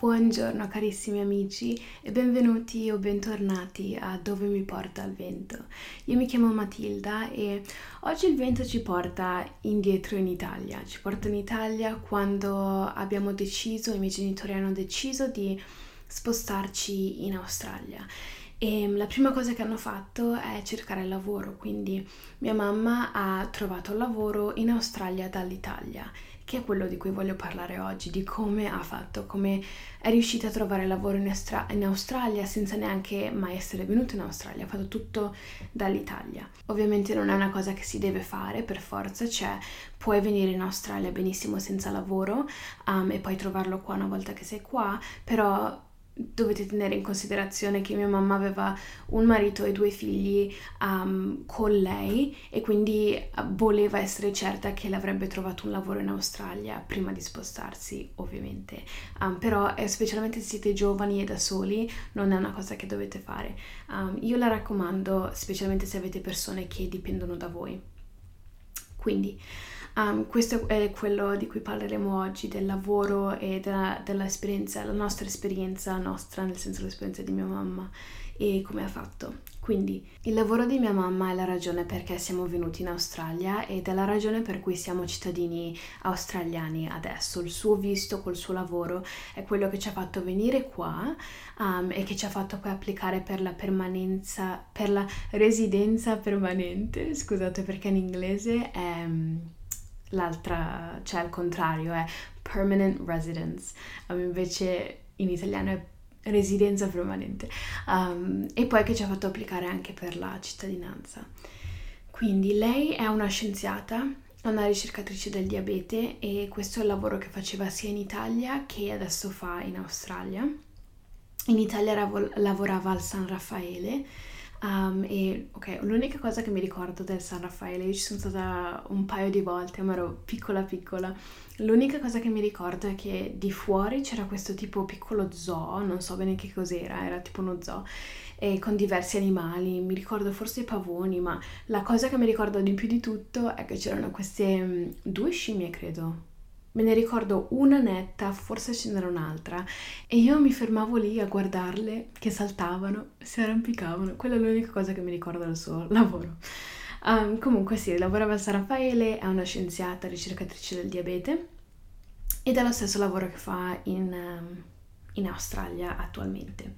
Buongiorno carissimi amici e benvenuti o bentornati a Dove mi porta il vento. Io mi chiamo Matilda e oggi il vento ci porta indietro in Italia. Ci porta in Italia quando abbiamo deciso, i miei genitori hanno deciso di spostarci in Australia. E la prima cosa che hanno fatto è cercare lavoro, quindi mia mamma ha trovato lavoro in Australia dall'Italia che è quello di cui voglio parlare oggi, di come ha fatto, come è riuscita a trovare lavoro in, Austra- in, Australia senza neanche mai essere venuta in Australia, ha fatto tutto dall'Italia. Ovviamente non è una cosa che si deve fare per forza, cioè puoi venire in Australia benissimo senza lavoro um, e poi trovarlo qua una volta che sei qua, però dovete tenere in considerazione che mia mamma aveva un marito e due figli um, con lei e quindi eh, voleva essere certa che l'avrebbe trovato un lavoro in Australia prima di spostarsi, ovviamente. Um, però, eh, specialmente se siete giovani e da soli, non è una cosa che dovete fare. Um, io la raccomando, specialmente se avete persone che dipendono da voi. Quindi, Um, questo è quello di cui parleremo oggi, del lavoro e della, dell'esperienza, la nostra esperienza, nostra nel senso l'esperienza di mia mamma e come ha fatto. Quindi il lavoro di mia mamma è la ragione perché siamo venuti in Australia ed è la ragione per cui siamo cittadini australiani adesso. Il suo visto col suo lavoro è quello che ci ha fatto venire qua um, e che ci ha fatto poi applicare per la permanenza, per la residenza permanente. Scusate perché in inglese è l'altra, cioè al contrario, è permanent residence, um, invece in italiano è residenza permanente, um, e poi che ci ha fatto applicare anche per la cittadinanza. Quindi lei è una scienziata, una ricercatrice del diabete e questo è il lavoro che faceva sia in Italia che adesso fa in Australia. In Italia lav- lavorava al San Raffaele Um, e ok, l'unica cosa che mi ricordo del San Raffaele, io ci sono stata un paio di volte, ma ero piccola piccola. L'unica cosa che mi ricordo è che di fuori c'era questo tipo piccolo zoo, non so bene che cos'era, era tipo uno zoo, con diversi animali. Mi ricordo forse i pavoni, ma la cosa che mi ricordo di più di tutto è che c'erano queste mm, due scimmie, credo, Me ne ricordo una netta, forse ce n'era un'altra, e io mi fermavo lì a guardarle che saltavano, si arrampicavano. Quella è l'unica cosa che mi ricordo del suo lavoro. Um, comunque sì, lavorava a San Raffaele, è una scienziata ricercatrice del diabete ed è lo stesso lavoro che fa in, um, in Australia attualmente.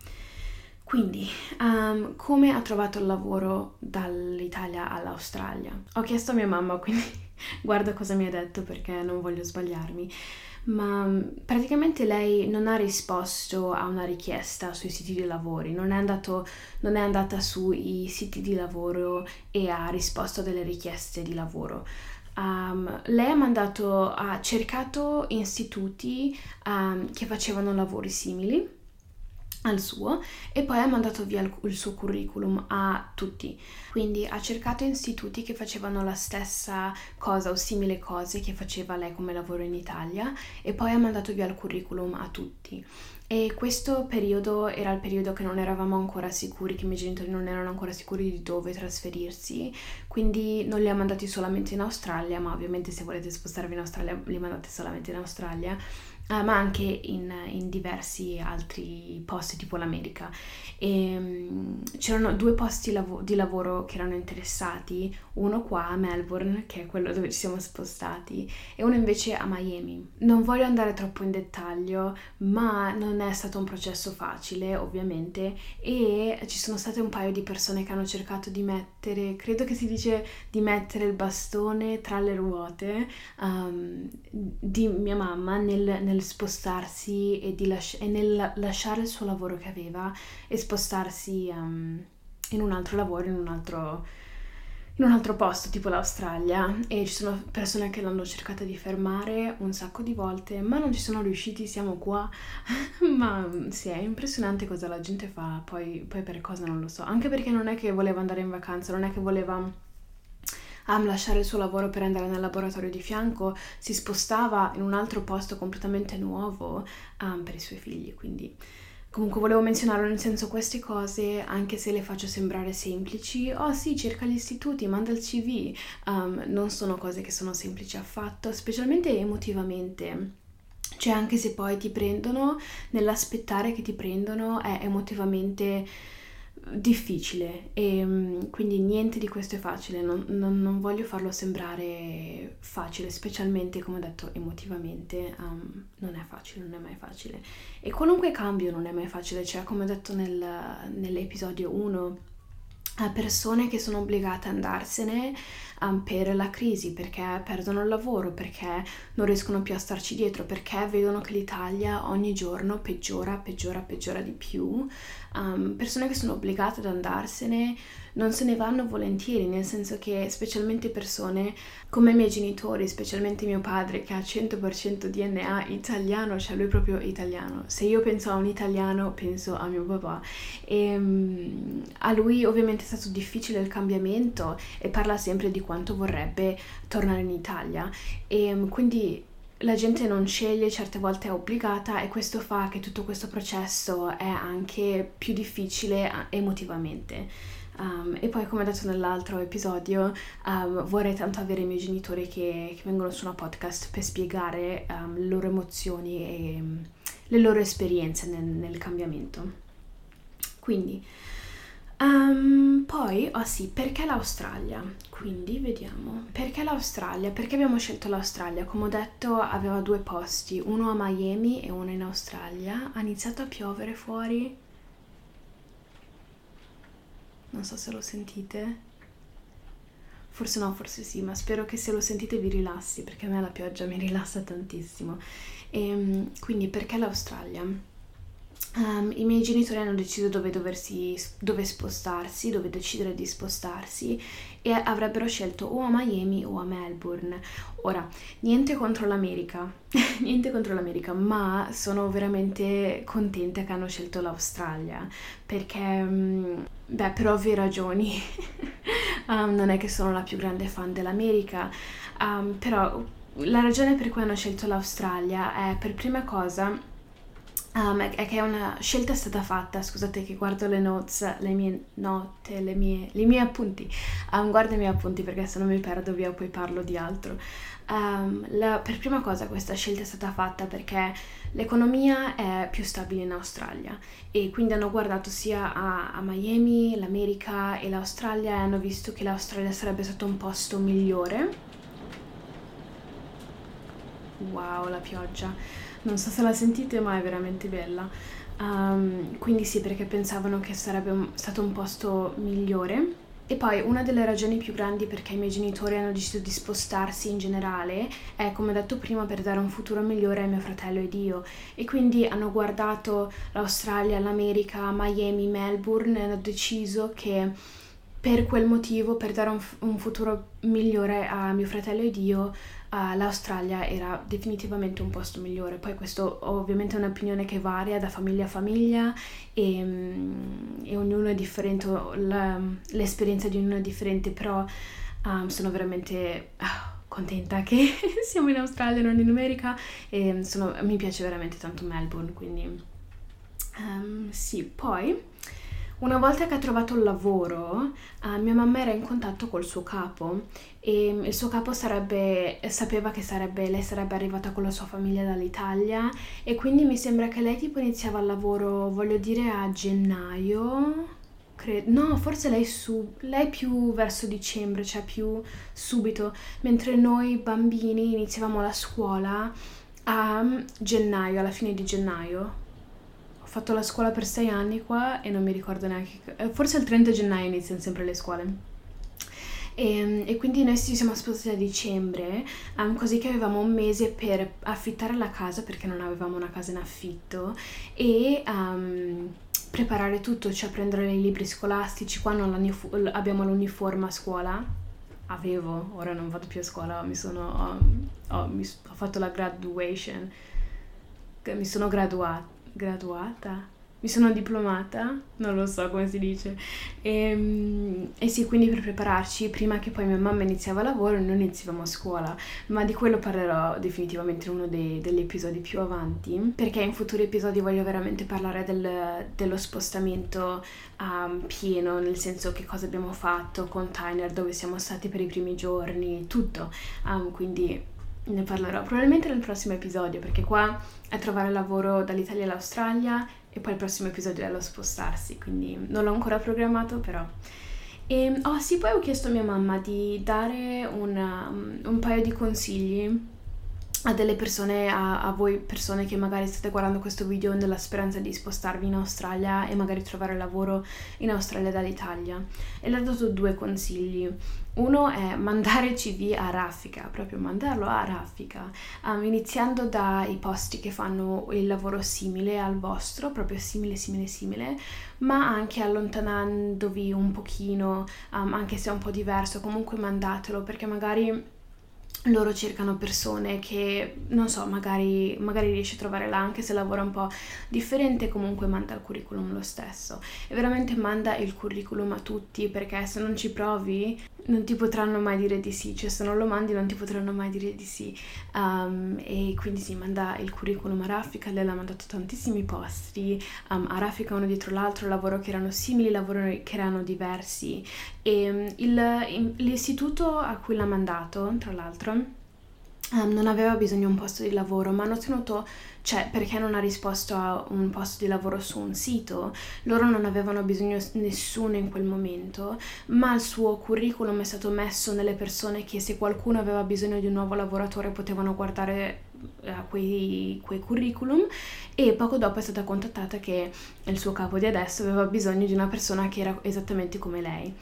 Quindi, um, come ha trovato il lavoro dall'Italia all'Australia? Ho chiesto a mia mamma, quindi guarda cosa mi ha detto perché non voglio sbagliarmi. Ma mm, praticamente lei non ha risposto a una richiesta sui siti di lavoro, non è, andato, non è andata sui siti di lavoro e ha risposto a delle richieste di lavoro. Um, lei ha mandato, ha cercato istituti um, che facevano lavori simili al suo e poi ha mandato via il, il, suo curriculum a tutti. Quindi ha cercato istituti che facevano la stessa cosa o simili cose che faceva lei come lavoro in Italia e poi ha mandato via il curriculum a tutti. E questo periodo era il periodo che non eravamo ancora sicuri, che i miei genitori non erano ancora sicuri di dove trasferirsi, quindi non li ha mandati solamente in Australia, ma ovviamente se volete spostarvi in Australia li mandate solamente in Australia uh, ma anche in, in, diversi altri posti tipo l'America. E, um, c'erano due posti lav- di lavoro che erano interessati, uno qua a Melbourne, che è quello dove ci siamo spostati, e uno invece a Miami. Non voglio andare troppo in dettaglio, ma non è stato un processo facile, ovviamente, e ci sono state un paio di persone che hanno cercato di mettere, credo che si dice di mettere il bastone tra le ruote um, di mia mamma nel, nel spostarsi e, lasci- e, nel lasciare il suo lavoro che aveva e spostarsi um, in un altro lavoro, in un altro, in un altro posto, tipo l'Australia. E ci sono persone che l'hanno cercata di fermare un sacco di volte, ma non ci sono riusciti, siamo qua. ma sì, è impressionante cosa la gente fa, poi, poi per cosa non lo so. Anche perché non è che voleva andare in vacanza, non è che voleva a lasciare il suo lavoro per andare nel laboratorio di fianco, si spostava in un altro posto completamente nuovo um, per i suoi figli, quindi comunque volevo menzionarlo nel senso queste cose, anche se le faccio sembrare semplici, oh sì, cerca gli istituti, manda il CV, um, non sono cose che sono semplici affatto, specialmente emotivamente. Cioè anche se poi ti prendono, nell'aspettare che ti prendono è emotivamente difficile e mm, quindi niente di questo è facile, non, non, non, voglio farlo sembrare facile, specialmente come ho detto emotivamente, um, non è facile, non è mai facile. E qualunque cambio non è mai facile, cioè come ho detto nel, nell'episodio 1, a persone che sono obbligate ad andarsene um, per la crisi, perché perdono il lavoro, perché non riescono più a starci dietro, perché vedono che l'Italia ogni giorno peggiora, peggiora, peggiora di più. Um, persone che sono obbligate ad andarsene non se ne vanno volentieri, nel senso che specialmente persone come i miei genitori, specialmente mio padre che ha 100% DNA italiano, cioè lui è proprio italiano. Se io penso a un italiano, penso a mio papà. E um, a lui ovviamente è stato difficile il cambiamento e parla sempre di quanto vorrebbe tornare in Italia. E um, quindi la gente non sceglie, certe volte è obbligata e questo fa che tutto questo processo è anche più difficile emotivamente. Um, e poi, come detto nell'altro episodio, um, vorrei tanto avere i miei genitori che, che vengono su una podcast per spiegare um, le loro emozioni e le loro esperienze nel, nel cambiamento. Quindi, poi, oh sì, perché l'Australia? Quindi vediamo, perché l'Australia? Perché abbiamo scelto l'Australia? Come ho detto, aveva due posti, uno a Miami e uno in Australia. Ha iniziato a piovere fuori non so se lo sentite. Forse no, forse sì, ma spero che se lo sentite vi rilassi, perché a me la pioggia mi rilassa tantissimo. E, ehm, quindi perché l'Australia? Um, I miei genitori hanno deciso dove, doversi, dove spostarsi, dove decidere di spostarsi e avrebbero scelto o a Miami o a Melbourne. Ora, niente contro l'America, niente contro l'America, ma sono veramente contenta che hanno scelto l'Australia perché, um, beh, per ovvie ragioni, um, non è che sono la più grande fan dell'America, però la ragione per cui hanno scelto l'Australia è per prima cosa Um, è che una scelta è stata fatta, scusate che guardo le notes, le mie note, le mie, i miei appunti, um, guardo i miei appunti perché se no mi perdo via poi parlo di altro. Um, la, per prima cosa questa scelta è stata fatta perché l'economia è più stabile in Australia e quindi hanno guardato sia a, a Miami, l'America e l'Australia e hanno visto che l'Australia sarebbe stato un posto migliore. Wow, la pioggia non so se la sentite ma è veramente bella. Um, quindi sì, perché pensavano che sarebbe stato un posto migliore. E poi una delle ragioni più grandi perché i miei genitori hanno deciso di spostarsi in generale è, come detto prima, per dare un futuro migliore a mio fratello ed io. E quindi hanno guardato l'Australia, l'America, Miami, Melbourne e hanno deciso che per quel motivo, per dare un, un futuro migliore a mio fratello ed io, uh, l'Australia era definitivamente un posto migliore. Poi questo ovviamente è un'opinione che varia da famiglia a famiglia e, um, e ognuno è differente, la, l'esperienza di ognuno è differente, però um, sono veramente... Uh, contenta che siamo in Australia non in America e sono, mi piace veramente tanto Melbourne quindi um, sì poi una volta che ha trovato il lavoro, uh, mia mamma era in contatto col suo capo e il suo capo sarebbe, sapeva che sarebbe, lei sarebbe arrivata con la sua famiglia dall'Italia e quindi mi sembra che lei tipo iniziava il lavoro, voglio dire, a gennaio. Credo. No, forse lei, su, lei più verso dicembre, cioè più subito, mentre noi bambini iniziavamo la scuola a gennaio, alla fine di gennaio fatto la scuola per sei anni qua e non mi ricordo neanche, eh, forse il 30 gennaio iniziano sempre le scuole. E, ehm, e, quindi noi ci siamo spostati a dicembre, um, così che avevamo un mese per affittare la casa perché non avevamo una casa in affitto e um, preparare tutto, cioè prendere i libri scolastici. Qua abbiamo l'uniforme a scuola. Avevo, ora non vado più a scuola, mi sono, um, ho, mi, ho fatto la graduation, mi sono graduata graduata? Mi sono diplomata? Non lo so come si dice. E, ehm, e, sì, quindi per prepararci, prima che poi mia mamma iniziava lavoro, noi iniziavamo a scuola, ma di quello parlerò definitivamente in uno dei, degli episodi più avanti, perché in futuri episodi voglio veramente parlare del, dello spostamento um, pieno, nel senso che cosa abbiamo fatto con Tyner, dove siamo stati per i primi giorni, tutto. Um, quindi ne parlerò probabilmente nel prossimo episodio perché qua è trovare lavoro dall'Italia all'Australia e poi il prossimo episodio è lo spostarsi, quindi non l'ho ancora programmato però. E, oh sì, poi ho chiesto a mia mamma di dare una, un paio di consigli a delle persone, a, a, voi persone che magari state guardando questo video nella speranza di spostarvi in Australia e magari trovare lavoro in Australia dall'Italia. E le ho dato due consigli. Uno è mandare CV a raffica, proprio mandarlo a raffica, um, iniziando dai posti che fanno il lavoro simile al vostro, proprio simile, simile, simile, ma anche allontanandovi un pochino, um, anche se è un po' diverso, comunque mandatelo perché magari loro cercano persone che, non so, magari, magari riesci a trovare là anche se lavora un po' differente, comunque manda il curriculum lo stesso. E veramente manda il curriculum a tutti perché se non ci provi non ti potranno mai dire di sì, cioè se non lo mandi non ti potranno mai dire di sì. Um, e quindi si manda il curriculum a Raffica, lei l'ha mandato tantissimi posti, um, a Raffica uno dietro l'altro, lavoro che erano simili, lavoro che erano diversi. E um, il, l'istituto a cui l'ha mandato, tra l'altro, non aveva bisogno di un posto di lavoro, ma hanno tenuto cioè perché non ha risposto a un posto di lavoro su un sito, loro non avevano bisogno nessuno in quel momento, ma il suo curriculum è stato messo nelle persone che se qualcuno aveva bisogno di un nuovo lavoratore potevano guardare quei, quei, curriculum e poco dopo è stata contattata che il suo capo di adesso aveva bisogno di una persona che era esattamente come lei.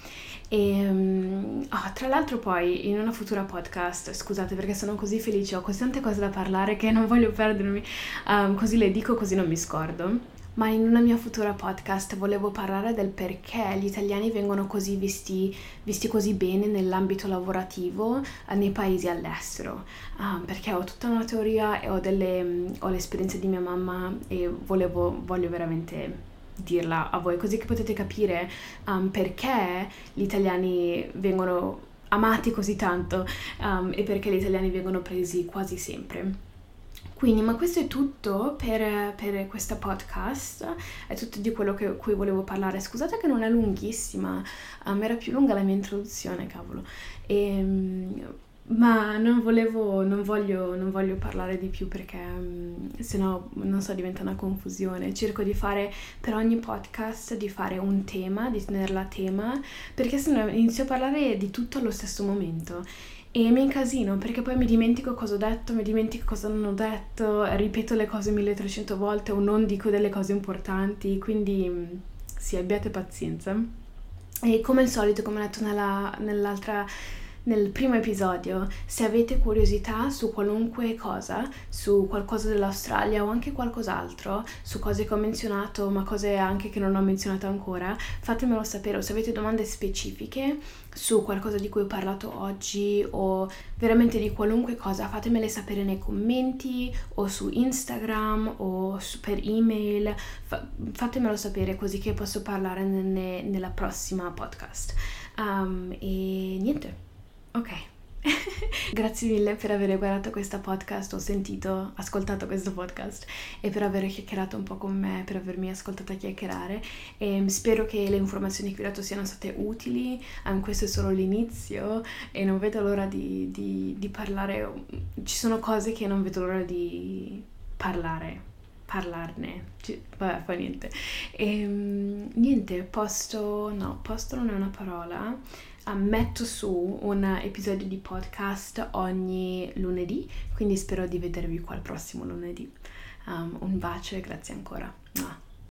E oh, tra l'altro poi in una futura podcast, scusate perché sono così felice, ho così tante cose da parlare che non voglio perdermi, um, così le dico così non mi scordo ma in una mia futura podcast volevo parlare del perché gli italiani vengono così visti, visti così bene nell'ambito lavorativo eh, nei paesi all'estero. Ah, perché ho tutta una teoria e ho, delle, ho l'esperienza di mia mamma e volevo, voglio veramente dirla a voi così che potete capire um, perché gli italiani vengono amati così tanto um, e perché gli italiani vengono presi quasi sempre. Quindi, ma questo è tutto per, per questa podcast, è tutto di quello che, cui volevo parlare. Scusate che non è lunghissima, um, era più lunga la mia introduzione, cavolo. E, um, ma non volevo, non voglio, non voglio parlare di più perché um, sennò non so, diventa una confusione. Cerco di fare per ogni podcast di fare un tema, di tenerla a tema, perché sennò inizio a parlare di tutto allo stesso momento e mi incasino perché poi mi dimentico cosa ho detto, mi dimentico cosa non ho detto, ripeto le cose 1300 volte o non dico delle cose importanti, quindi mm, sì, abbiate pazienza. E come al solito, come ho detto nella, nell'altra nel primo episodio, se avete curiosità su qualunque cosa, su qualcosa dell'Australia o anche qualcos'altro, su cose che ho menzionato ma cose anche che non ho menzionato ancora, fatemelo sapere o se avete domande specifiche su qualcosa di cui ho parlato oggi o veramente di qualunque cosa, fatemele sapere nei commenti o su Instagram o su, per email, Fa- fatemelo sapere così che posso parlare nelle, nella prossima podcast. Um, e niente. Ok. Grazie mille per aver guardato questo podcast, ho sentito, ascoltato questo podcast e per aver chiacchierato un po' con me, per avermi ascoltato chiacchierare e spero che le informazioni che vi ho dato siano state utili, um, questo è solo l'inizio e non vedo l'ora di, di, di parlare, ci sono cose che non vedo l'ora di parlare parlarne. Vabbè, fa niente. E, um, niente, posto, no, posto non è una parola metto su un episodio di podcast ogni lunedì, quindi spero di vedervi qua il prossimo lunedì. Um, un bacio e grazie ancora.